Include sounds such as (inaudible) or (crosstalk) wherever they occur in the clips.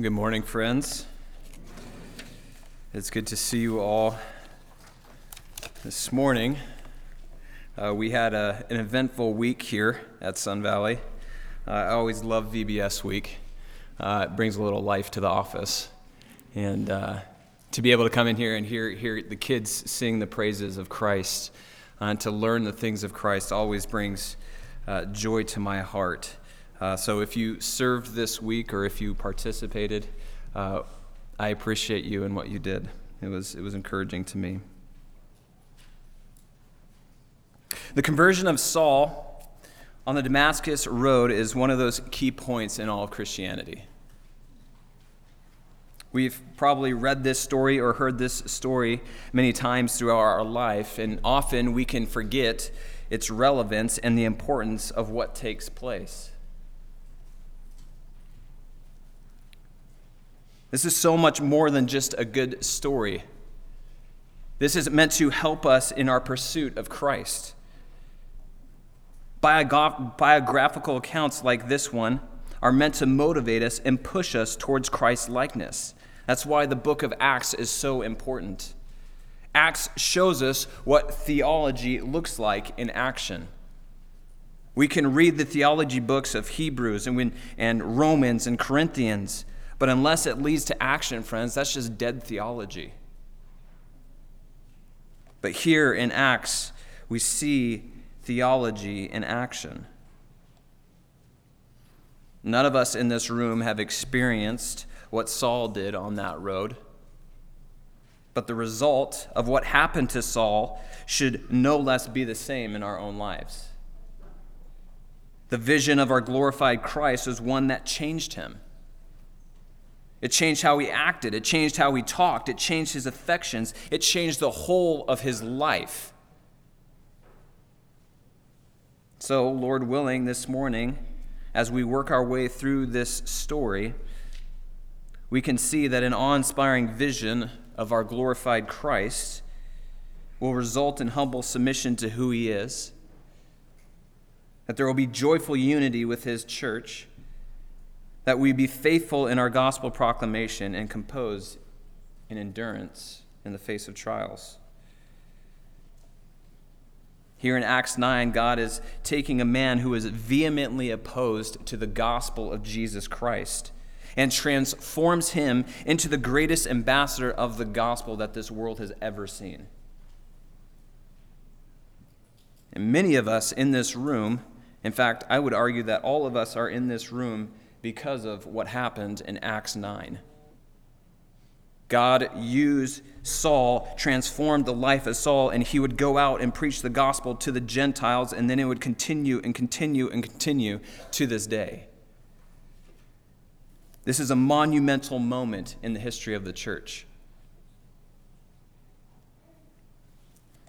Good morning, friends. It's good to see you all this morning. Uh, we had a, an eventful week here at Sun Valley. Uh, I always love VBS week. Uh, it brings a little life to the office. And uh, to be able to come in here and hear, hear the kids sing the praises of Christ uh, and to learn the things of Christ always brings uh, joy to my heart. Uh, so if you served this week or if you participated, uh, I appreciate you and what you did. It was, it was encouraging to me. The conversion of Saul on the Damascus Road is one of those key points in all of Christianity. We've probably read this story or heard this story many times throughout our life, and often we can forget its relevance and the importance of what takes place. This is so much more than just a good story. This is meant to help us in our pursuit of Christ. Biogra- biographical accounts like this one are meant to motivate us and push us towards Christ's likeness. That's why the book of Acts is so important. Acts shows us what theology looks like in action. We can read the theology books of Hebrews and, and Romans and Corinthians but unless it leads to action, friends, that's just dead theology. But here in Acts, we see theology in action. None of us in this room have experienced what Saul did on that road. But the result of what happened to Saul should no less be the same in our own lives. The vision of our glorified Christ was one that changed him. It changed how he acted. It changed how he talked. It changed his affections. It changed the whole of his life. So, Lord willing, this morning, as we work our way through this story, we can see that an awe inspiring vision of our glorified Christ will result in humble submission to who he is, that there will be joyful unity with his church that we be faithful in our gospel proclamation and compose in endurance in the face of trials. Here in Acts 9, God is taking a man who is vehemently opposed to the gospel of Jesus Christ and transforms him into the greatest ambassador of the gospel that this world has ever seen. And many of us in this room, in fact, I would argue that all of us are in this room because of what happened in Acts 9. God used Saul, transformed the life of Saul, and he would go out and preach the gospel to the Gentiles, and then it would continue and continue and continue to this day. This is a monumental moment in the history of the church.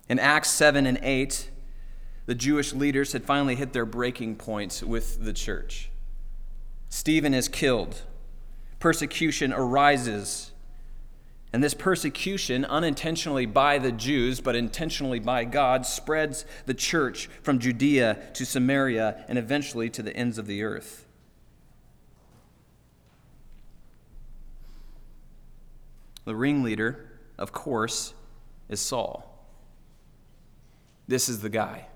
In Acts 7 and 8, the Jewish leaders had finally hit their breaking points with the church. Stephen is killed. Persecution arises. And this persecution, unintentionally by the Jews, but intentionally by God, spreads the church from Judea to Samaria and eventually to the ends of the earth. The ringleader, of course, is Saul. This is the guy.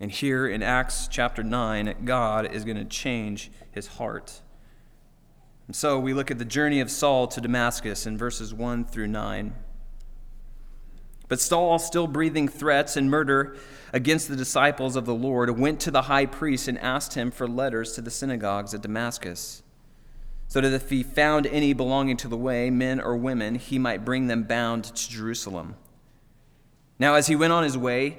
And here in Acts chapter 9, God is going to change his heart. And so we look at the journey of Saul to Damascus in verses 1 through 9. But Saul, still breathing threats and murder against the disciples of the Lord, went to the high priest and asked him for letters to the synagogues at Damascus, so that if he found any belonging to the way, men or women, he might bring them bound to Jerusalem. Now, as he went on his way,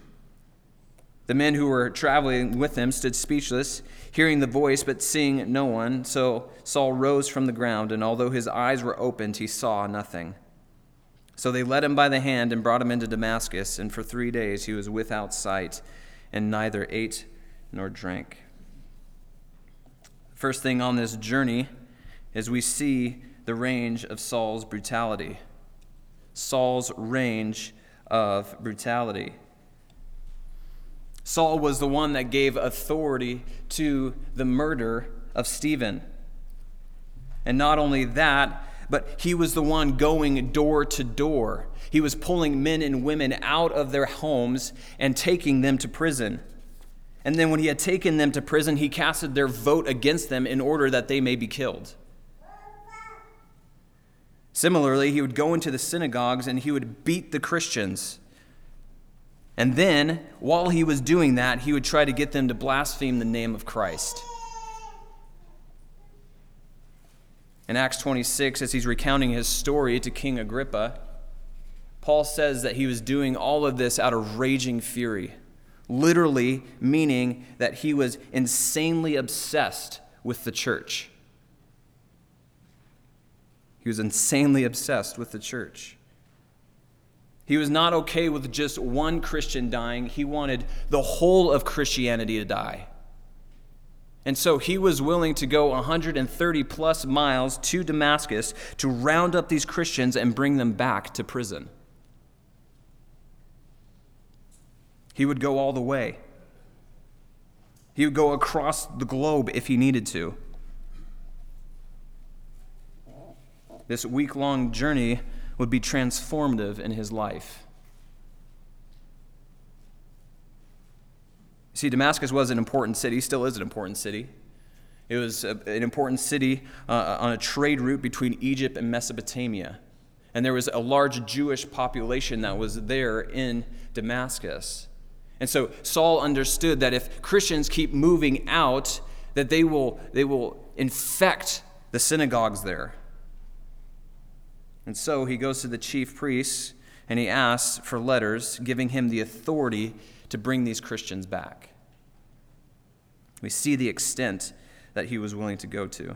The men who were traveling with him stood speechless, hearing the voice, but seeing no one. So Saul rose from the ground, and although his eyes were opened, he saw nothing. So they led him by the hand and brought him into Damascus, and for three days he was without sight and neither ate nor drank. First thing on this journey is we see the range of Saul's brutality. Saul's range of brutality. Saul was the one that gave authority to the murder of Stephen. And not only that, but he was the one going door to door. He was pulling men and women out of their homes and taking them to prison. And then when he had taken them to prison, he casted their vote against them in order that they may be killed. Similarly, he would go into the synagogues and he would beat the Christians. And then, while he was doing that, he would try to get them to blaspheme the name of Christ. In Acts 26, as he's recounting his story to King Agrippa, Paul says that he was doing all of this out of raging fury, literally meaning that he was insanely obsessed with the church. He was insanely obsessed with the church. He was not okay with just one Christian dying, he wanted the whole of Christianity to die. And so he was willing to go 130 plus miles to Damascus to round up these Christians and bring them back to prison. He would go all the way. He would go across the globe if he needed to. This week long journey would be transformative in his life. See, Damascus was an important city, still is an important city. It was an important city uh, on a trade route between Egypt and Mesopotamia. And there was a large Jewish population that was there in Damascus. And so Saul understood that if Christians keep moving out, that they will, they will infect the synagogues there. And so he goes to the chief priests and he asks for letters giving him the authority to bring these Christians back. We see the extent that he was willing to go to.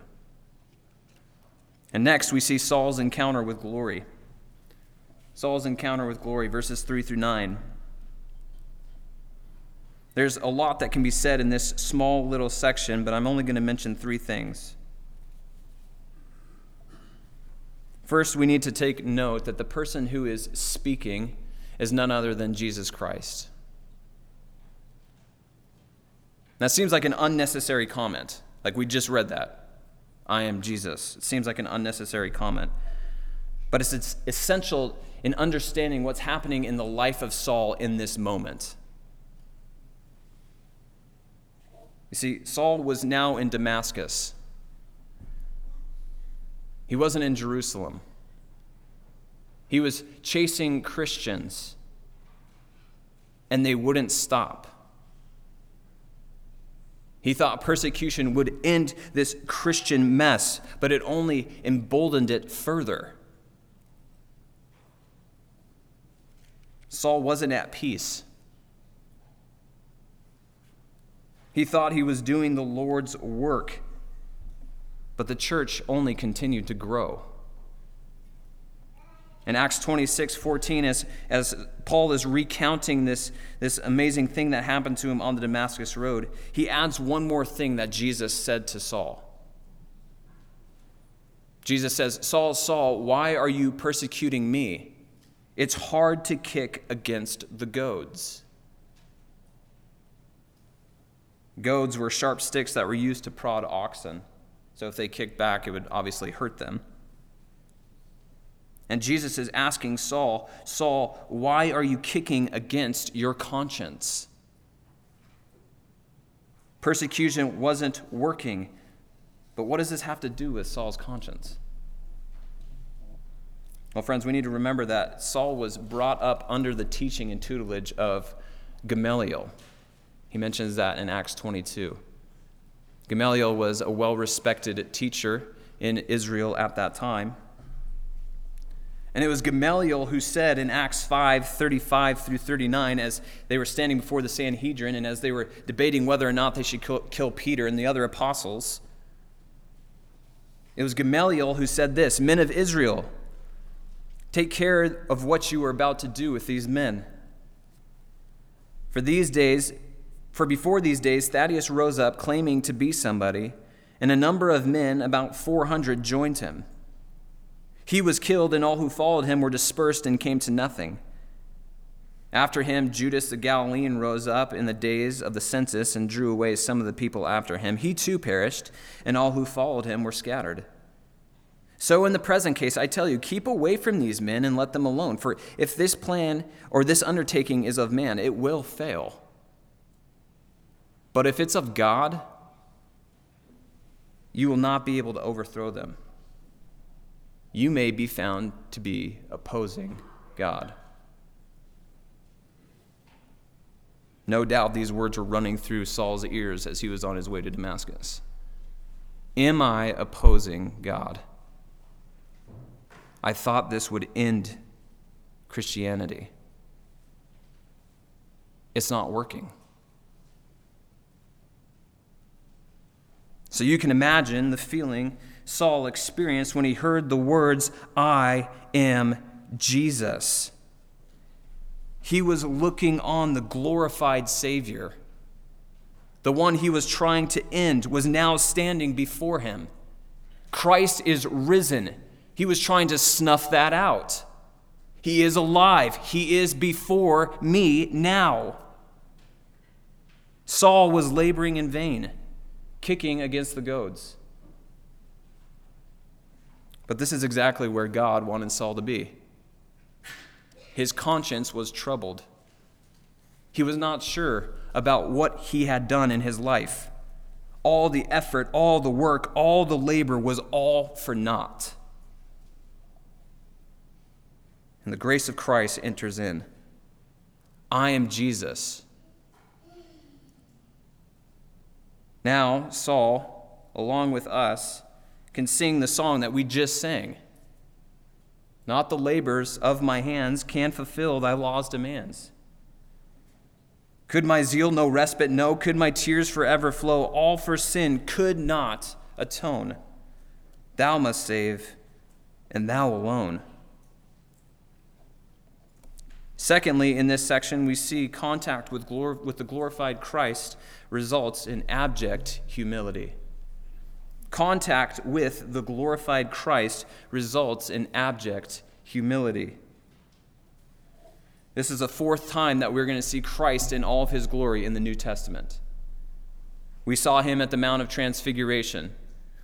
And next, we see Saul's encounter with glory. Saul's encounter with glory, verses 3 through 9. There's a lot that can be said in this small little section, but I'm only going to mention three things. First, we need to take note that the person who is speaking is none other than Jesus Christ. That seems like an unnecessary comment. Like we just read that. I am Jesus. It seems like an unnecessary comment. But it's essential in understanding what's happening in the life of Saul in this moment. You see, Saul was now in Damascus. He wasn't in Jerusalem. He was chasing Christians, and they wouldn't stop. He thought persecution would end this Christian mess, but it only emboldened it further. Saul wasn't at peace. He thought he was doing the Lord's work, but the church only continued to grow. In Acts 26 14, as, as Paul is recounting this, this amazing thing that happened to him on the Damascus Road, he adds one more thing that Jesus said to Saul. Jesus says, Saul, Saul, why are you persecuting me? It's hard to kick against the goads. Goads were sharp sticks that were used to prod oxen. So if they kicked back, it would obviously hurt them. And Jesus is asking Saul, Saul, why are you kicking against your conscience? Persecution wasn't working. But what does this have to do with Saul's conscience? Well, friends, we need to remember that Saul was brought up under the teaching and tutelage of Gamaliel. He mentions that in Acts 22. Gamaliel was a well respected teacher in Israel at that time. And it was Gamaliel who said in Acts 5 35 through 39, as they were standing before the Sanhedrin and as they were debating whether or not they should kill Peter and the other apostles, it was Gamaliel who said this Men of Israel, Take care of what you are about to do with these men. For these days, for before these days, Theudas rose up claiming to be somebody, and a number of men, about 400, joined him. He was killed, and all who followed him were dispersed and came to nothing. After him, Judas the Galilean rose up in the days of the census and drew away some of the people after him. He too perished, and all who followed him were scattered. So, in the present case, I tell you, keep away from these men and let them alone. For if this plan or this undertaking is of man, it will fail. But if it's of God, you will not be able to overthrow them. You may be found to be opposing God. No doubt these words were running through Saul's ears as he was on his way to Damascus. Am I opposing God? I thought this would end Christianity. It's not working. So you can imagine the feeling Saul experienced when he heard the words, I am Jesus. He was looking on the glorified Savior. The one he was trying to end was now standing before him. Christ is risen. He was trying to snuff that out. He is alive. He is before me now. Saul was laboring in vain, kicking against the goads. But this is exactly where God wanted Saul to be. His conscience was troubled. He was not sure about what he had done in his life. All the effort, all the work, all the labor was all for naught. and the grace of Christ enters in. I am Jesus. Now, Saul, along with us, can sing the song that we just sang. Not the labors of my hands can fulfill thy law's demands. Could my zeal no respite know? Could my tears forever flow? All for sin could not atone. Thou must save, and thou alone. Secondly, in this section, we see contact with, glor- with the glorified Christ results in abject humility. Contact with the glorified Christ results in abject humility. This is the fourth time that we're going to see Christ in all of his glory in the New Testament. We saw him at the Mount of Transfiguration.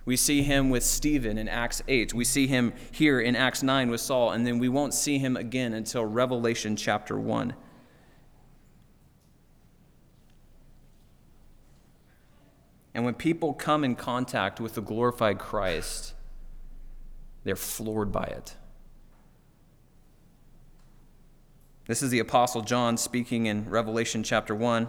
We see him with Stephen in Acts 8. We see him here in Acts 9 with Saul, and then we won't see him again until Revelation chapter 1. And when people come in contact with the glorified Christ, they're floored by it. This is the Apostle John speaking in Revelation chapter 1.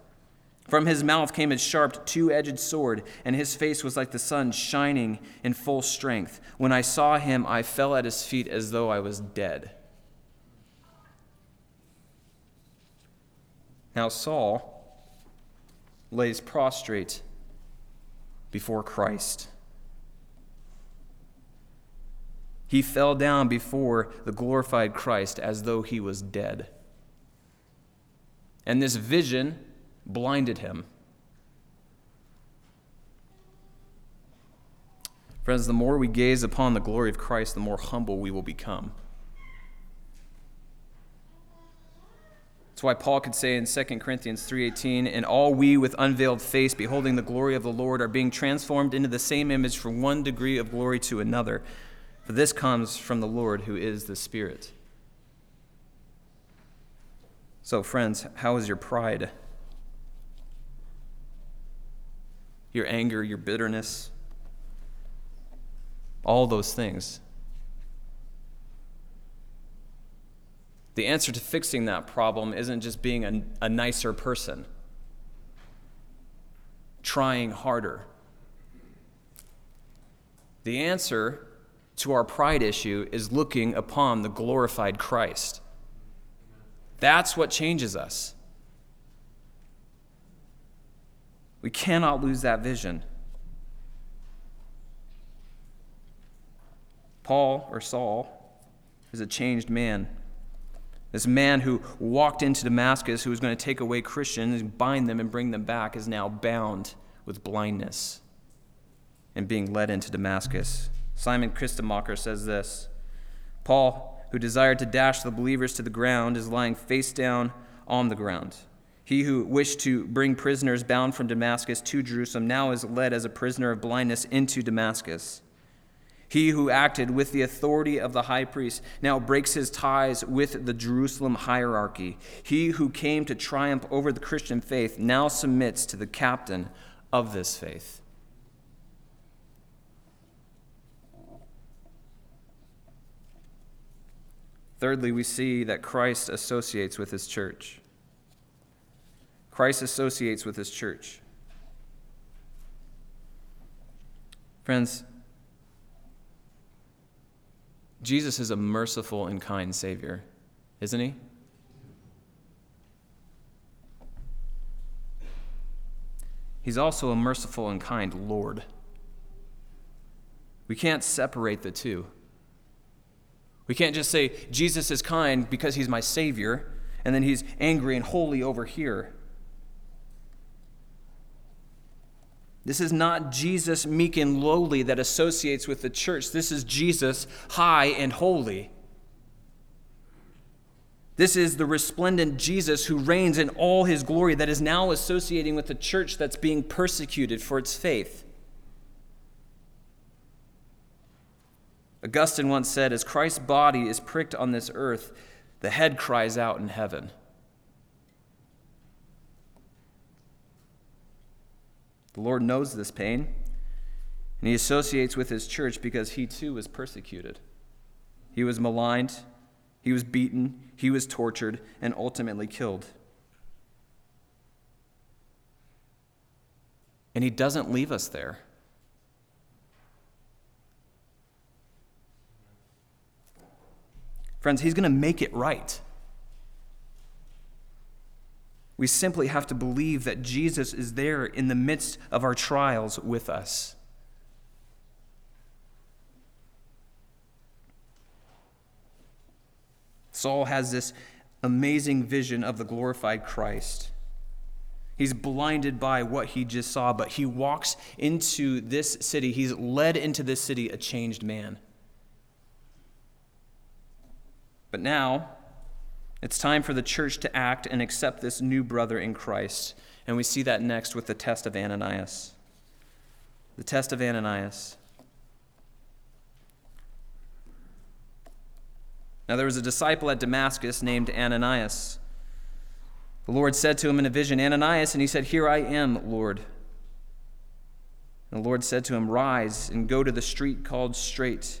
From his mouth came a sharp, two edged sword, and his face was like the sun shining in full strength. When I saw him, I fell at his feet as though I was dead. Now, Saul lays prostrate before Christ. He fell down before the glorified Christ as though he was dead. And this vision blinded him. Friends, the more we gaze upon the glory of Christ, the more humble we will become. That's why Paul could say in 2 Corinthians 3:18, "And all we with unveiled face beholding the glory of the Lord are being transformed into the same image from one degree of glory to another, for this comes from the Lord who is the Spirit." So, friends, how is your pride? Your anger, your bitterness, all those things. The answer to fixing that problem isn't just being a, a nicer person, trying harder. The answer to our pride issue is looking upon the glorified Christ. That's what changes us. We cannot lose that vision. Paul, or Saul, is a changed man. This man who walked into Damascus, who was going to take away Christians, and bind them, and bring them back, is now bound with blindness and being led into Damascus. Simon Kistemaker says this Paul, who desired to dash the believers to the ground, is lying face down on the ground. He who wished to bring prisoners bound from Damascus to Jerusalem now is led as a prisoner of blindness into Damascus. He who acted with the authority of the high priest now breaks his ties with the Jerusalem hierarchy. He who came to triumph over the Christian faith now submits to the captain of this faith. Thirdly, we see that Christ associates with his church. Christ associates with his church. Friends, Jesus is a merciful and kind Savior, isn't he? He's also a merciful and kind Lord. We can't separate the two. We can't just say Jesus is kind because he's my Savior, and then he's angry and holy over here. This is not Jesus meek and lowly that associates with the church. This is Jesus high and holy. This is the resplendent Jesus who reigns in all his glory that is now associating with the church that's being persecuted for its faith. Augustine once said, As Christ's body is pricked on this earth, the head cries out in heaven. The Lord knows this pain, and He associates with His church because He too was persecuted. He was maligned, He was beaten, He was tortured, and ultimately killed. And He doesn't leave us there. Friends, He's going to make it right. We simply have to believe that Jesus is there in the midst of our trials with us. Saul has this amazing vision of the glorified Christ. He's blinded by what he just saw, but he walks into this city. He's led into this city a changed man. But now, it's time for the church to act and accept this new brother in Christ. And we see that next with the test of Ananias. The test of Ananias. Now, there was a disciple at Damascus named Ananias. The Lord said to him in a vision, Ananias, and he said, Here I am, Lord. And the Lord said to him, Rise and go to the street called Straight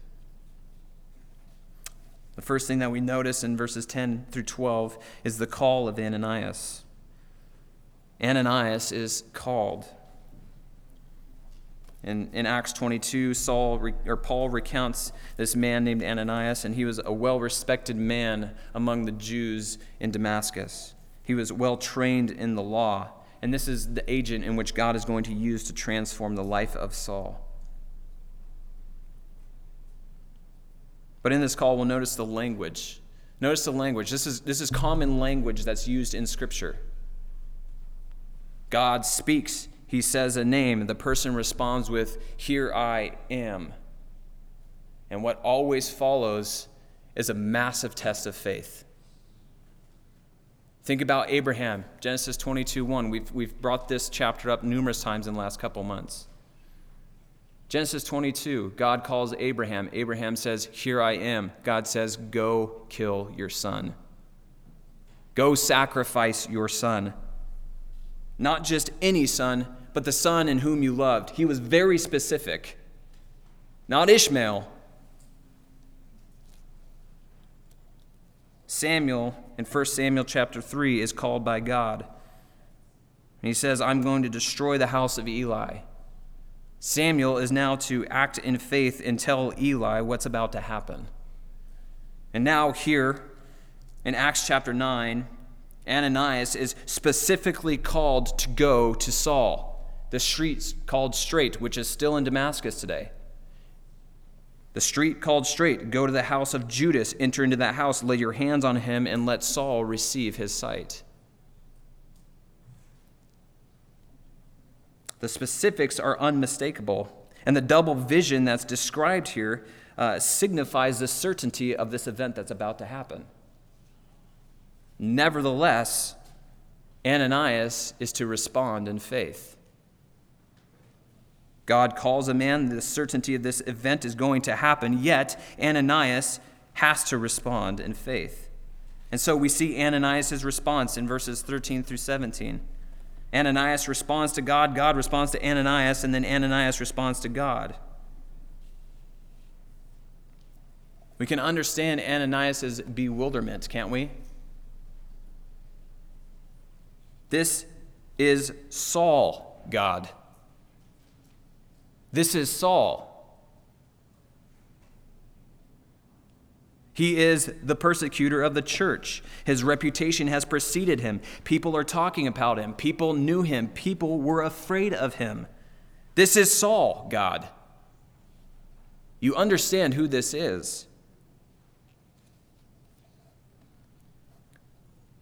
First thing that we notice in verses 10 through 12 is the call of Ananias. Ananias is called. In, in Acts 22, Saul or Paul recounts this man named Ananias, and he was a well respected man among the Jews in Damascus. He was well trained in the law. and this is the agent in which God is going to use to transform the life of Saul. But in this call, we'll notice the language. Notice the language. This is, this is common language that's used in Scripture. God speaks, he says a name, and the person responds with, Here I am. And what always follows is a massive test of faith. Think about Abraham, Genesis 22 1. We've, we've brought this chapter up numerous times in the last couple months. Genesis 22, God calls Abraham. Abraham says, Here I am. God says, Go kill your son. Go sacrifice your son. Not just any son, but the son in whom you loved. He was very specific. Not Ishmael. Samuel in 1 Samuel chapter 3 is called by God. And he says, I'm going to destroy the house of Eli. Samuel is now to act in faith and tell Eli what's about to happen. And now, here in Acts chapter 9, Ananias is specifically called to go to Saul, the street called Straight, which is still in Damascus today. The street called Straight, go to the house of Judas, enter into that house, lay your hands on him, and let Saul receive his sight. The specifics are unmistakable. And the double vision that's described here uh, signifies the certainty of this event that's about to happen. Nevertheless, Ananias is to respond in faith. God calls a man, the certainty of this event is going to happen, yet Ananias has to respond in faith. And so we see Ananias' response in verses 13 through 17. Ananias responds to God, God responds to Ananias, and then Ananias responds to God. We can understand Ananias' bewilderment, can't we? This is Saul, God. This is Saul. He is the persecutor of the church. His reputation has preceded him. People are talking about him. People knew him. People were afraid of him. This is Saul, God. You understand who this is.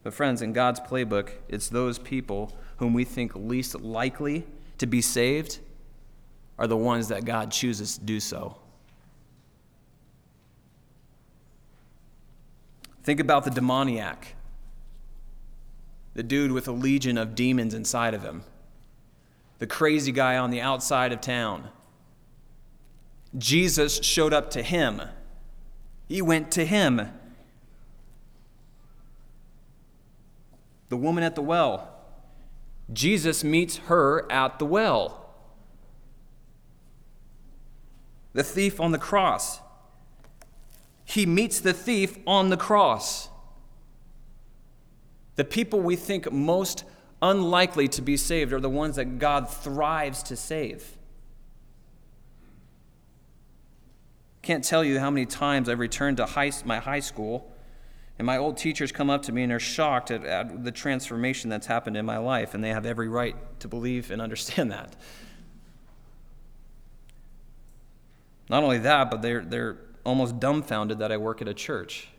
But, friends, in God's playbook, it's those people whom we think least likely to be saved are the ones that God chooses to do so. Think about the demoniac, the dude with a legion of demons inside of him, the crazy guy on the outside of town. Jesus showed up to him, he went to him. The woman at the well, Jesus meets her at the well. The thief on the cross, he meets the thief on the cross. The people we think most unlikely to be saved are the ones that God thrives to save. Can't tell you how many times I've returned to high, my high school and my old teachers come up to me and are shocked at, at the transformation that's happened in my life, and they have every right to believe and (laughs) understand that. Not only that, but they're, they're almost dumbfounded that I work at a church.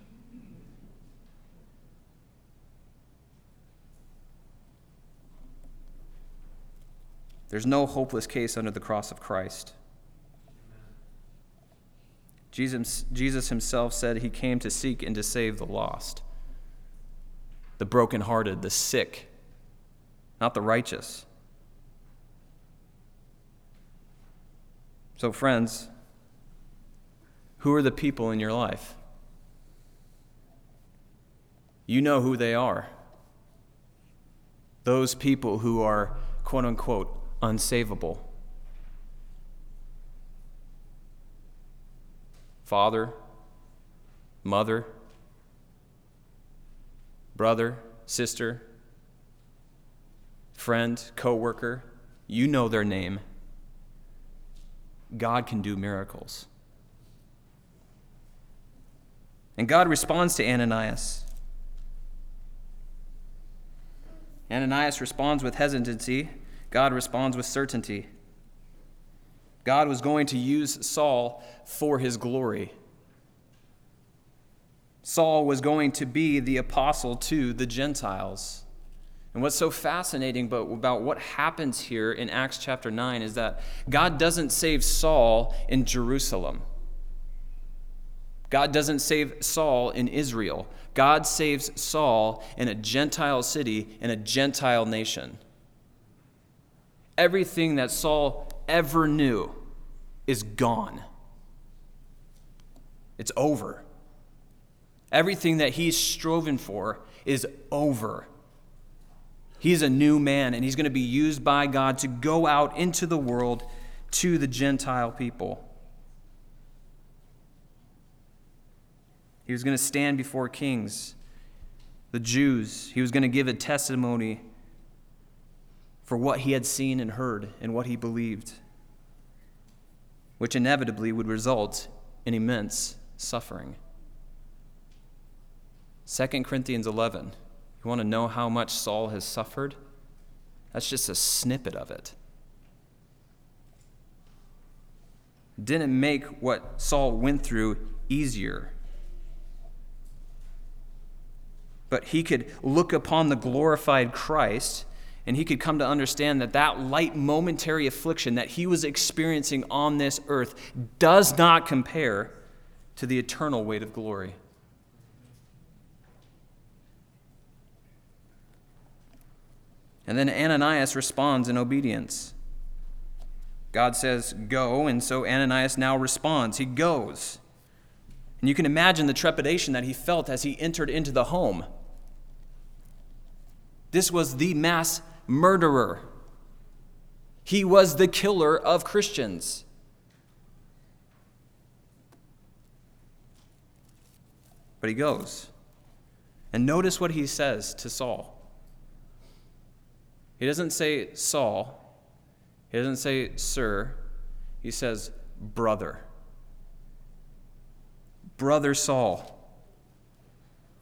There's no hopeless case under the cross of Christ. Jesus, Jesus himself said he came to seek and to save the lost, the brokenhearted, the sick, not the righteous. So, friends, who are the people in your life? You know who they are. Those people who are, quote unquote, unsavable. Father, mother, brother, sister, friend, coworker, you know their name. God can do miracles. And God responds to Ananias. Ananias responds with hesitancy, God responds with certainty. God was going to use Saul for his glory. Saul was going to be the apostle to the Gentiles. And what's so fascinating about what happens here in Acts chapter 9 is that God doesn't save Saul in Jerusalem. God doesn't save Saul in Israel. God saves Saul in a Gentile city, in a Gentile nation. Everything that Saul ever knew is gone. It's over. Everything that he's striven for is over. He's a new man, and he's going to be used by God to go out into the world to the Gentile people. He was going to stand before kings, the Jews. He was going to give a testimony for what he had seen and heard and what he believed, which inevitably would result in immense suffering. 2 Corinthians 11. You want to know how much Saul has suffered? That's just a snippet of it. Didn't make what Saul went through easier. But he could look upon the glorified Christ and he could come to understand that that light momentary affliction that he was experiencing on this earth does not compare to the eternal weight of glory. And then Ananias responds in obedience. God says, Go, and so Ananias now responds. He goes. And you can imagine the trepidation that he felt as he entered into the home. This was the mass murderer. He was the killer of Christians. But he goes. And notice what he says to Saul. He doesn't say Saul, he doesn't say sir, he says brother. Brother Saul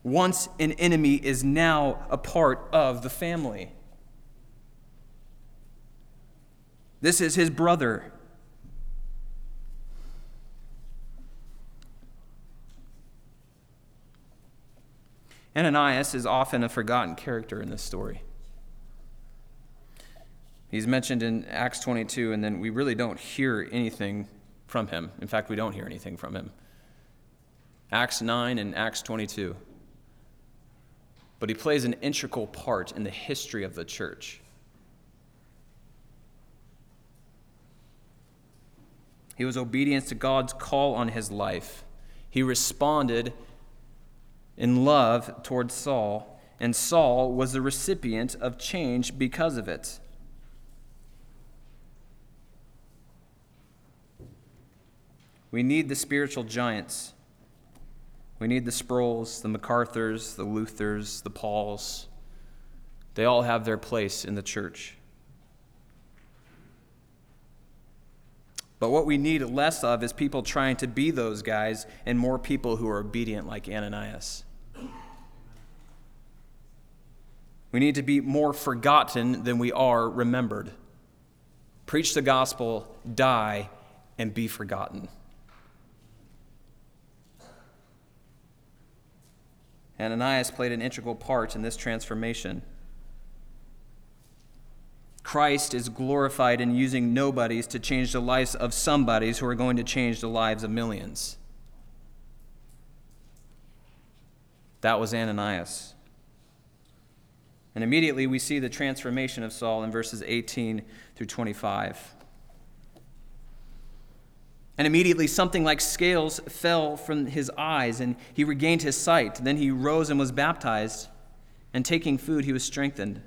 once an enemy, is now a part of the family. This is his brother. Ananias is often a forgotten character in this story. He's mentioned in Acts 22, and then we really don't hear anything from him. In fact, we don't hear anything from him. Acts 9 and Acts 22 but he plays an integral part in the history of the church. He was obedient to God's call on his life. He responded in love towards Saul, and Saul was the recipient of change because of it. We need the spiritual giants we need the Sproul's, the MacArthurs, the Luthers, the Pauls. They all have their place in the church. But what we need less of is people trying to be those guys and more people who are obedient like Ananias. We need to be more forgotten than we are remembered. Preach the gospel, die, and be forgotten. Ananias played an integral part in this transformation. Christ is glorified in using nobodies to change the lives of somebodies who are going to change the lives of millions. That was Ananias. And immediately we see the transformation of Saul in verses 18 through 25. And immediately something like scales fell from his eyes, and he regained his sight. Then he rose and was baptized, and taking food, he was strengthened.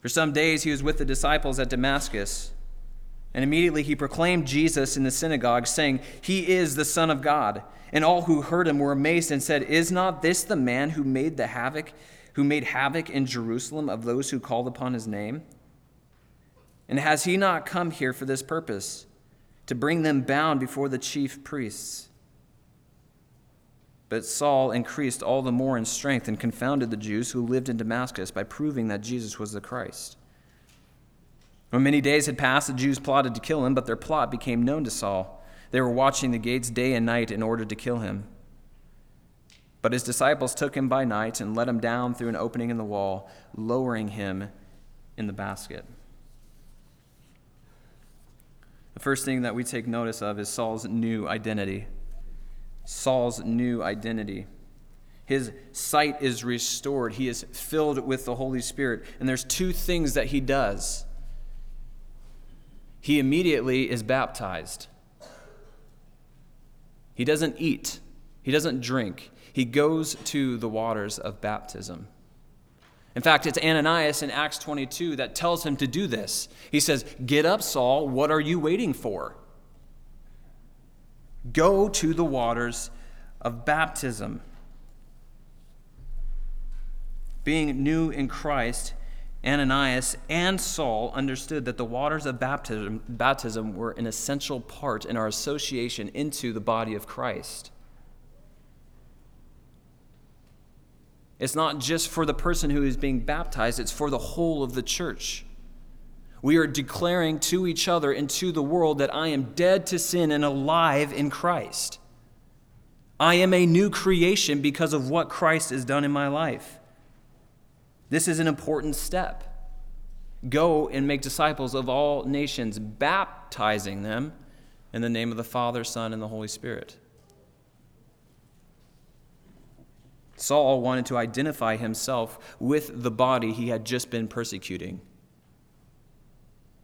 For some days he was with the disciples at Damascus, and immediately he proclaimed Jesus in the synagogue, saying, He is the Son of God. And all who heard him were amazed and said, Is not this the man who made the havoc, who made havoc in Jerusalem of those who called upon his name? And has he not come here for this purpose? To bring them bound before the chief priests. But Saul increased all the more in strength and confounded the Jews who lived in Damascus by proving that Jesus was the Christ. When many days had passed, the Jews plotted to kill him, but their plot became known to Saul. They were watching the gates day and night in order to kill him. But his disciples took him by night and let him down through an opening in the wall, lowering him in the basket. The first thing that we take notice of is Saul's new identity. Saul's new identity. His sight is restored. He is filled with the Holy Spirit. And there's two things that he does. He immediately is baptized. He doesn't eat, he doesn't drink. He goes to the waters of baptism. In fact, it's Ananias in Acts 22 that tells him to do this. He says, Get up, Saul, what are you waiting for? Go to the waters of baptism. Being new in Christ, Ananias and Saul understood that the waters of baptism, baptism were an essential part in our association into the body of Christ. It's not just for the person who is being baptized, it's for the whole of the church. We are declaring to each other and to the world that I am dead to sin and alive in Christ. I am a new creation because of what Christ has done in my life. This is an important step. Go and make disciples of all nations, baptizing them in the name of the Father, Son, and the Holy Spirit. Saul wanted to identify himself with the body he had just been persecuting.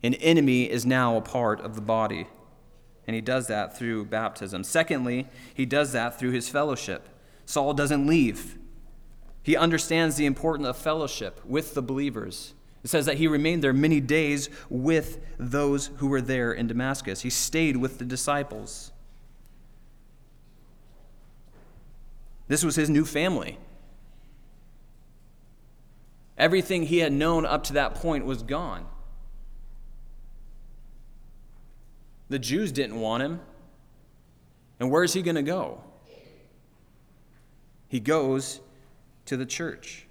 An enemy is now a part of the body, and he does that through baptism. Secondly, he does that through his fellowship. Saul doesn't leave, he understands the importance of fellowship with the believers. It says that he remained there many days with those who were there in Damascus. He stayed with the disciples. This was his new family. Everything he had known up to that point was gone. The Jews didn't want him. And where's he going to go? He goes to the church.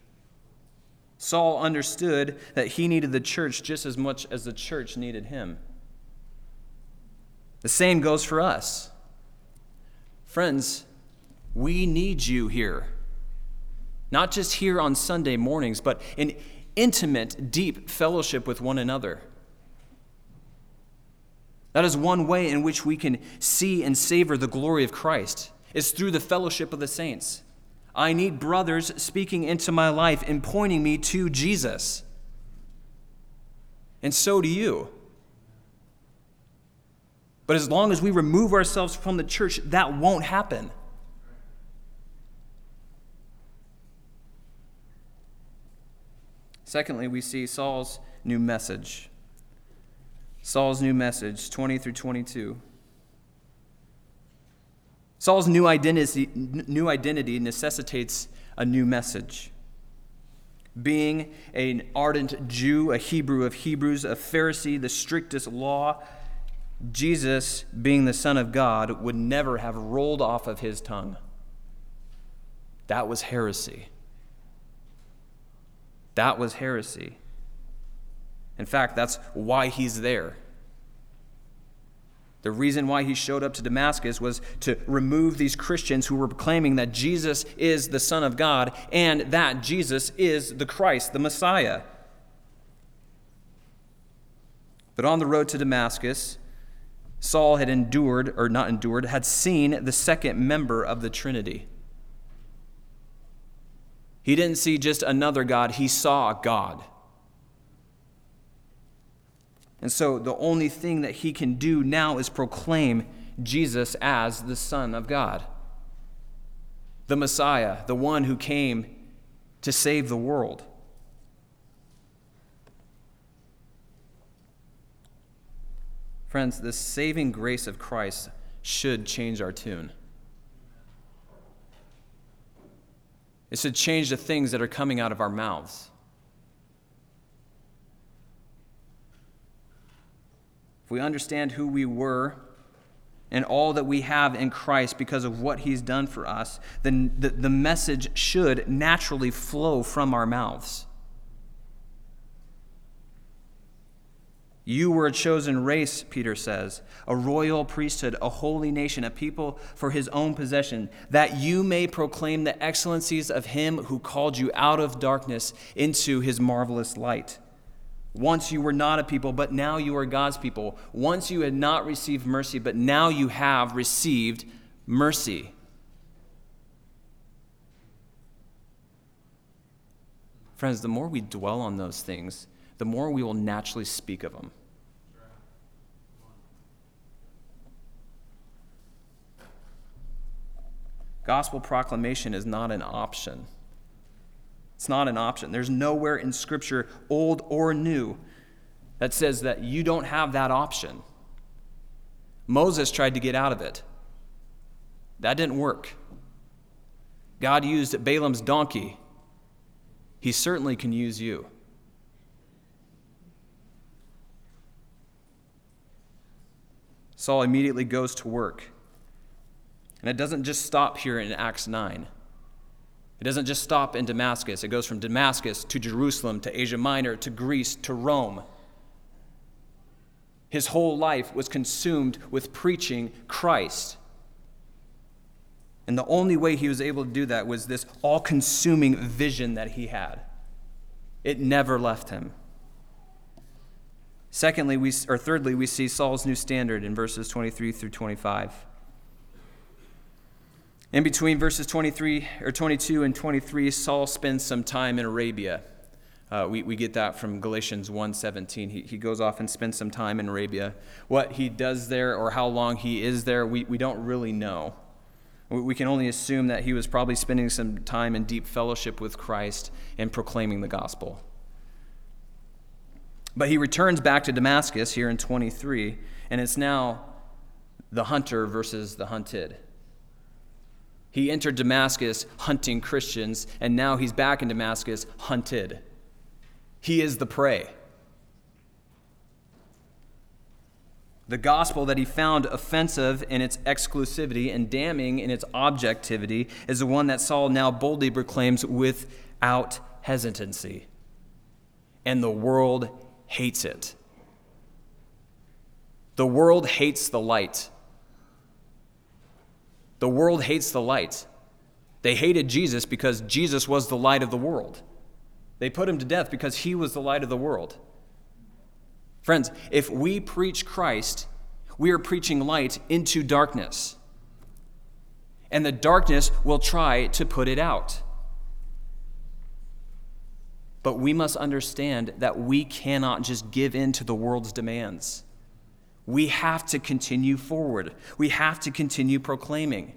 Saul understood that he needed the church just as much as the church needed him. The same goes for us. Friends, we need you here. Not just here on Sunday mornings, but in intimate, deep fellowship with one another. That is one way in which we can see and savor the glory of Christ, is through the fellowship of the saints. I need brothers speaking into my life and pointing me to Jesus. And so do you. But as long as we remove ourselves from the church, that won't happen. Secondly, we see Saul's new message. Saul's new message, 20 through 22. Saul's new identity, new identity necessitates a new message. Being an ardent Jew, a Hebrew of Hebrews, a Pharisee, the strictest law, Jesus, being the Son of God, would never have rolled off of his tongue. That was heresy. That was heresy. In fact, that's why he's there. The reason why he showed up to Damascus was to remove these Christians who were proclaiming that Jesus is the Son of God and that Jesus is the Christ, the Messiah. But on the road to Damascus, Saul had endured, or not endured, had seen the second member of the Trinity. He didn't see just another God, he saw God. And so the only thing that he can do now is proclaim Jesus as the Son of God, the Messiah, the one who came to save the world. Friends, the saving grace of Christ should change our tune. It should change the things that are coming out of our mouths. If we understand who we were and all that we have in Christ because of what he's done for us, then the, the message should naturally flow from our mouths. You were a chosen race, Peter says, a royal priesthood, a holy nation, a people for his own possession, that you may proclaim the excellencies of him who called you out of darkness into his marvelous light. Once you were not a people, but now you are God's people. Once you had not received mercy, but now you have received mercy. Friends, the more we dwell on those things, the more we will naturally speak of them. Gospel proclamation is not an option. It's not an option. There's nowhere in Scripture, old or new, that says that you don't have that option. Moses tried to get out of it. That didn't work. God used Balaam's donkey. He certainly can use you. Saul immediately goes to work. And it doesn't just stop here in Acts 9. It doesn't just stop in Damascus, it goes from Damascus to Jerusalem to Asia Minor to Greece to Rome. His whole life was consumed with preaching Christ. And the only way he was able to do that was this all consuming vision that he had. It never left him. Secondly, we, or thirdly, we see Saul's new standard in verses 23 through 25. In between verses 23 or 22 and 23, Saul spends some time in Arabia. Uh, we, we get that from Galatians 1.17. He, he goes off and spends some time in Arabia. What he does there or how long he is there, we, we don't really know. We can only assume that he was probably spending some time in deep fellowship with Christ and proclaiming the gospel. But he returns back to Damascus here in 23, and it's now the hunter versus the hunted. He entered Damascus hunting Christians, and now he's back in Damascus hunted. He is the prey. The gospel that he found offensive in its exclusivity and damning in its objectivity is the one that Saul now boldly proclaims without hesitancy. And the world hates it. The world hates the light. The world hates the light. They hated Jesus because Jesus was the light of the world. They put him to death because he was the light of the world. Friends, if we preach Christ, we are preaching light into darkness. And the darkness will try to put it out. But we must understand that we cannot just give in to the world's demands. We have to continue forward. We have to continue proclaiming.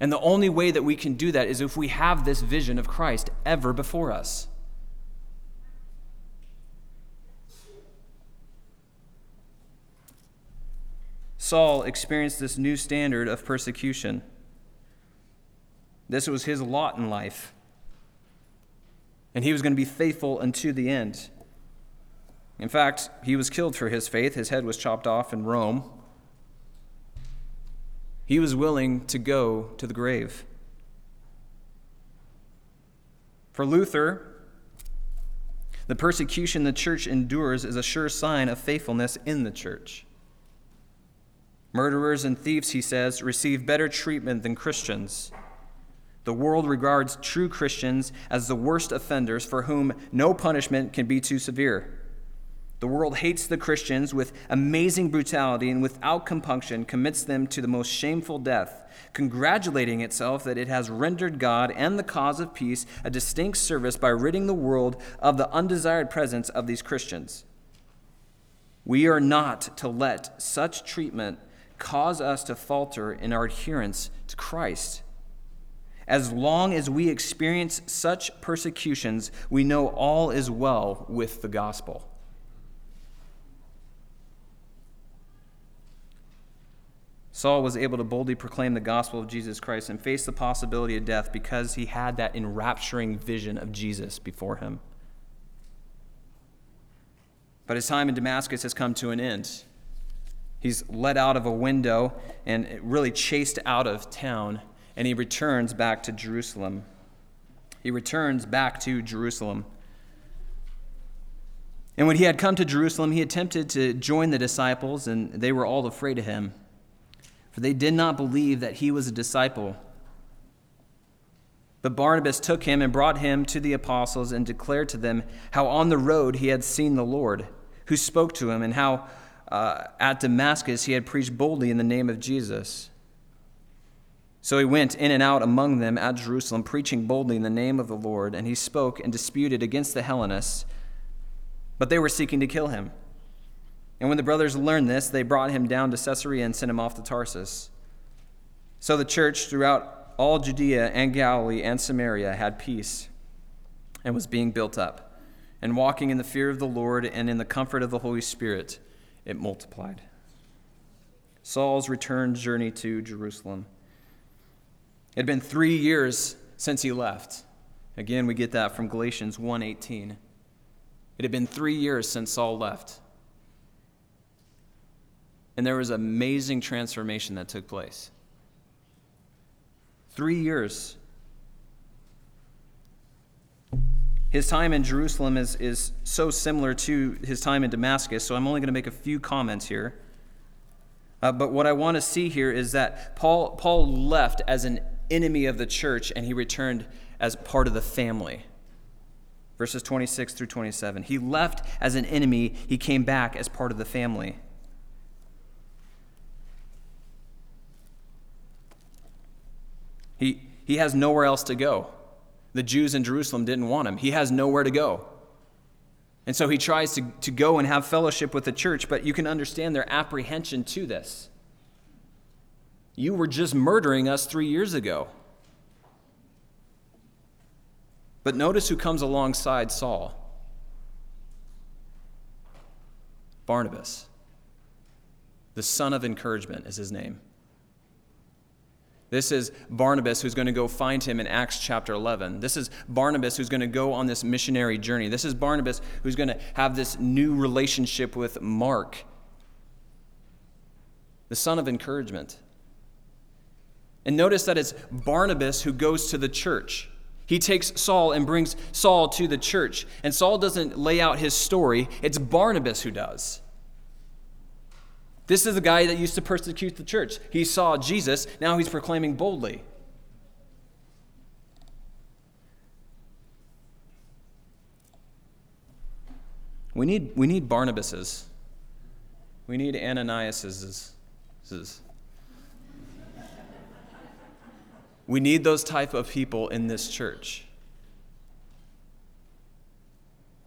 And the only way that we can do that is if we have this vision of Christ ever before us. Saul experienced this new standard of persecution. This was his lot in life. And he was going to be faithful unto the end. In fact, he was killed for his faith. His head was chopped off in Rome. He was willing to go to the grave. For Luther, the persecution the church endures is a sure sign of faithfulness in the church. Murderers and thieves, he says, receive better treatment than Christians. The world regards true Christians as the worst offenders for whom no punishment can be too severe. The world hates the Christians with amazing brutality and without compunction commits them to the most shameful death, congratulating itself that it has rendered God and the cause of peace a distinct service by ridding the world of the undesired presence of these Christians. We are not to let such treatment cause us to falter in our adherence to Christ. As long as we experience such persecutions, we know all is well with the gospel. Saul was able to boldly proclaim the gospel of Jesus Christ and face the possibility of death because he had that enrapturing vision of Jesus before him. But his time in Damascus has come to an end. He's let out of a window and really chased out of town, and he returns back to Jerusalem. He returns back to Jerusalem. And when he had come to Jerusalem, he attempted to join the disciples, and they were all afraid of him, for they did not believe that he was a disciple. But Barnabas took him and brought him to the apostles and declared to them how on the road he had seen the Lord, who spoke to him, and how uh, at Damascus he had preached boldly in the name of Jesus. So he went in and out among them at Jerusalem, preaching boldly in the name of the Lord, and he spoke and disputed against the Hellenists, but they were seeking to kill him. And when the brothers learned this, they brought him down to Caesarea and sent him off to Tarsus. So the church throughout all Judea and Galilee and Samaria had peace and was being built up. And walking in the fear of the Lord and in the comfort of the Holy Spirit, it multiplied. Saul's return journey to Jerusalem. It had been three years since he left. Again, we get that from Galatians 1:18. It had been three years since Saul left. And there was amazing transformation that took place. Three years. His time in Jerusalem is, is so similar to his time in Damascus, so I'm only going to make a few comments here. Uh, but what I want to see here is that Paul, Paul left as an enemy of the church and he returned as part of the family. Verses 26 through 27. He left as an enemy, he came back as part of the family. He, he has nowhere else to go. The Jews in Jerusalem didn't want him. He has nowhere to go. And so he tries to, to go and have fellowship with the church, but you can understand their apprehension to this. You were just murdering us three years ago. But notice who comes alongside Saul Barnabas. The son of encouragement is his name. This is Barnabas who's going to go find him in Acts chapter 11. This is Barnabas who's going to go on this missionary journey. This is Barnabas who's going to have this new relationship with Mark, the son of encouragement. And notice that it's Barnabas who goes to the church. He takes Saul and brings Saul to the church. And Saul doesn't lay out his story, it's Barnabas who does. This is the guy that used to persecute the church. He saw Jesus, now he's proclaiming boldly. We need, we need Barnabases. We need Ananiases. We need those type of people in this church.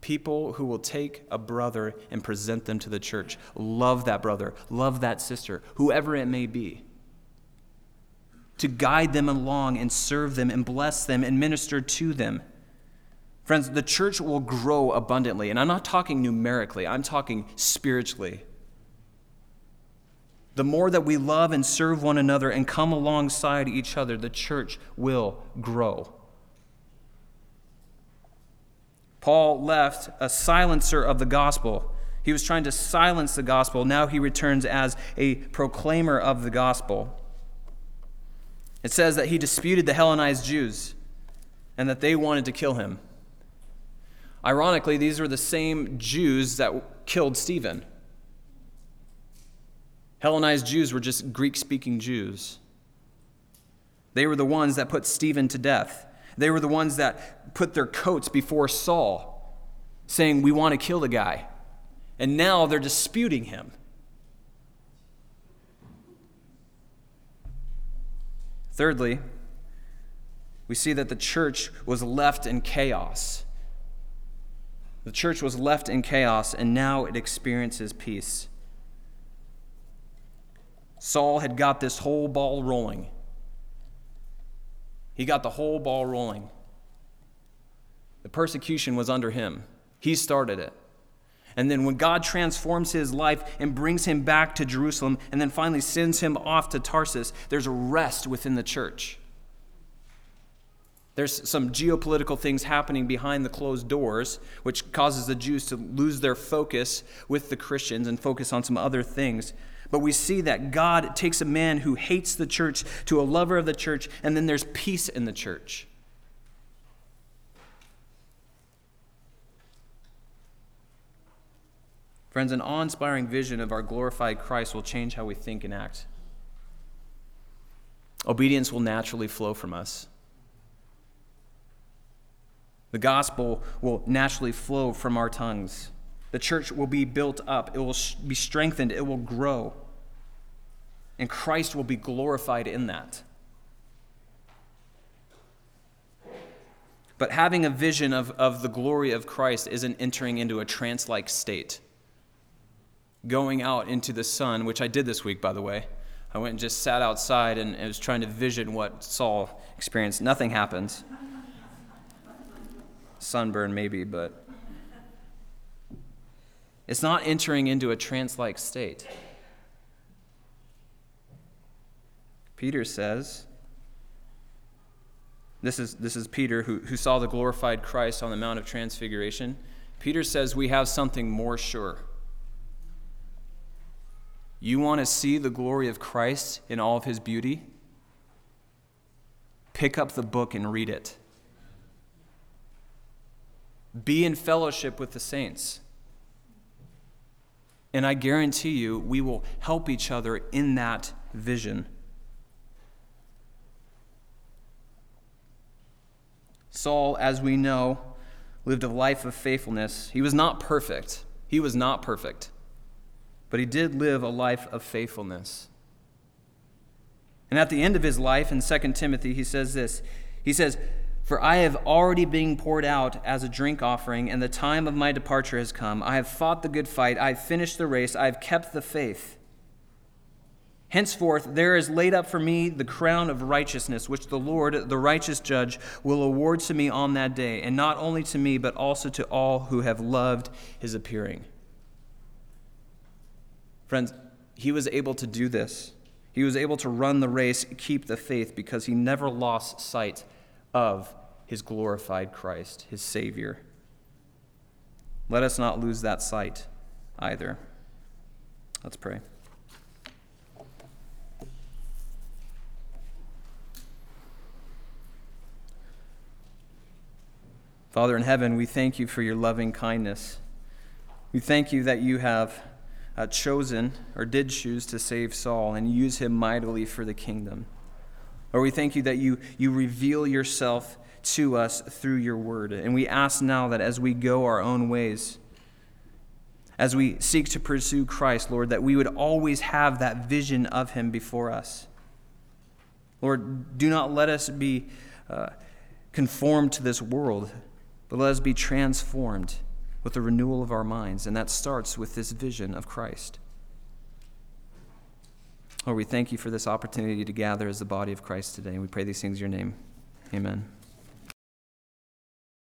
People who will take a brother and present them to the church. Love that brother, love that sister, whoever it may be. To guide them along and serve them and bless them and minister to them. Friends, the church will grow abundantly. And I'm not talking numerically, I'm talking spiritually. The more that we love and serve one another and come alongside each other, the church will grow. Paul left a silencer of the gospel. He was trying to silence the gospel. Now he returns as a proclaimer of the gospel. It says that he disputed the Hellenized Jews and that they wanted to kill him. Ironically, these were the same Jews that killed Stephen. Hellenized Jews were just Greek speaking Jews. They were the ones that put Stephen to death. They were the ones that put their coats before Saul, saying, We want to kill the guy. And now they're disputing him. Thirdly, we see that the church was left in chaos. The church was left in chaos, and now it experiences peace. Saul had got this whole ball rolling. He got the whole ball rolling. The persecution was under him, he started it. And then when God transforms his life and brings him back to Jerusalem and then finally sends him off to Tarsus, there's a rest within the church. There's some geopolitical things happening behind the closed doors, which causes the Jews to lose their focus with the Christians and focus on some other things. But we see that God takes a man who hates the church to a lover of the church, and then there's peace in the church. Friends, an awe inspiring vision of our glorified Christ will change how we think and act. Obedience will naturally flow from us. The gospel will naturally flow from our tongues. The church will be built up, it will be strengthened, it will grow. And Christ will be glorified in that. But having a vision of, of the glory of Christ isn't entering into a trance like state. Going out into the sun, which I did this week, by the way. I went and just sat outside and, was trying to vision what Saul experienced. Nothing happens. Sunburn, maybe, but it's not entering into a trance like state. Peter says, this is, this is Peter who, who saw the glorified Christ on the Mount of Transfiguration. Peter says, We have something more sure. You want to see the glory of Christ in all of his beauty? Pick up the book and read it. Be in fellowship with the saints. And I guarantee you, we will help each other in that vision. Saul, as we know, lived a life of faithfulness. He was not perfect. He was not perfect. But he did live a life of faithfulness. And at the end of his life in 2 Timothy, he says this He says, for I have already been poured out as a drink offering, and the time of my departure has come. I have fought the good fight, I have finished the race, I have kept the faith. Henceforth, there is laid up for me the crown of righteousness, which the Lord, the righteous judge, will award to me on that day, and not only to me, but also to all who have loved his appearing. Friends, he was able to do this. He was able to run the race, keep the faith, because he never lost sight of his glorified Christ, his Savior. Let us not lose that sight either. Let's pray. Father in heaven, we thank you for your loving kindness. We thank you that you have uh, chosen or did choose to save Saul and use him mightily for the kingdom. Or we thank you that you, you reveal yourself to us through your word. And we ask now that as we go our own ways, as we seek to pursue Christ, Lord, that we would always have that vision of him before us. Lord, do not let us be uh, conformed to this world, but let us be transformed with the renewal of our minds. And that starts with this vision of Christ. Lord, we thank you for this opportunity to gather as the body of Christ today. And we pray these things in your name. Amen.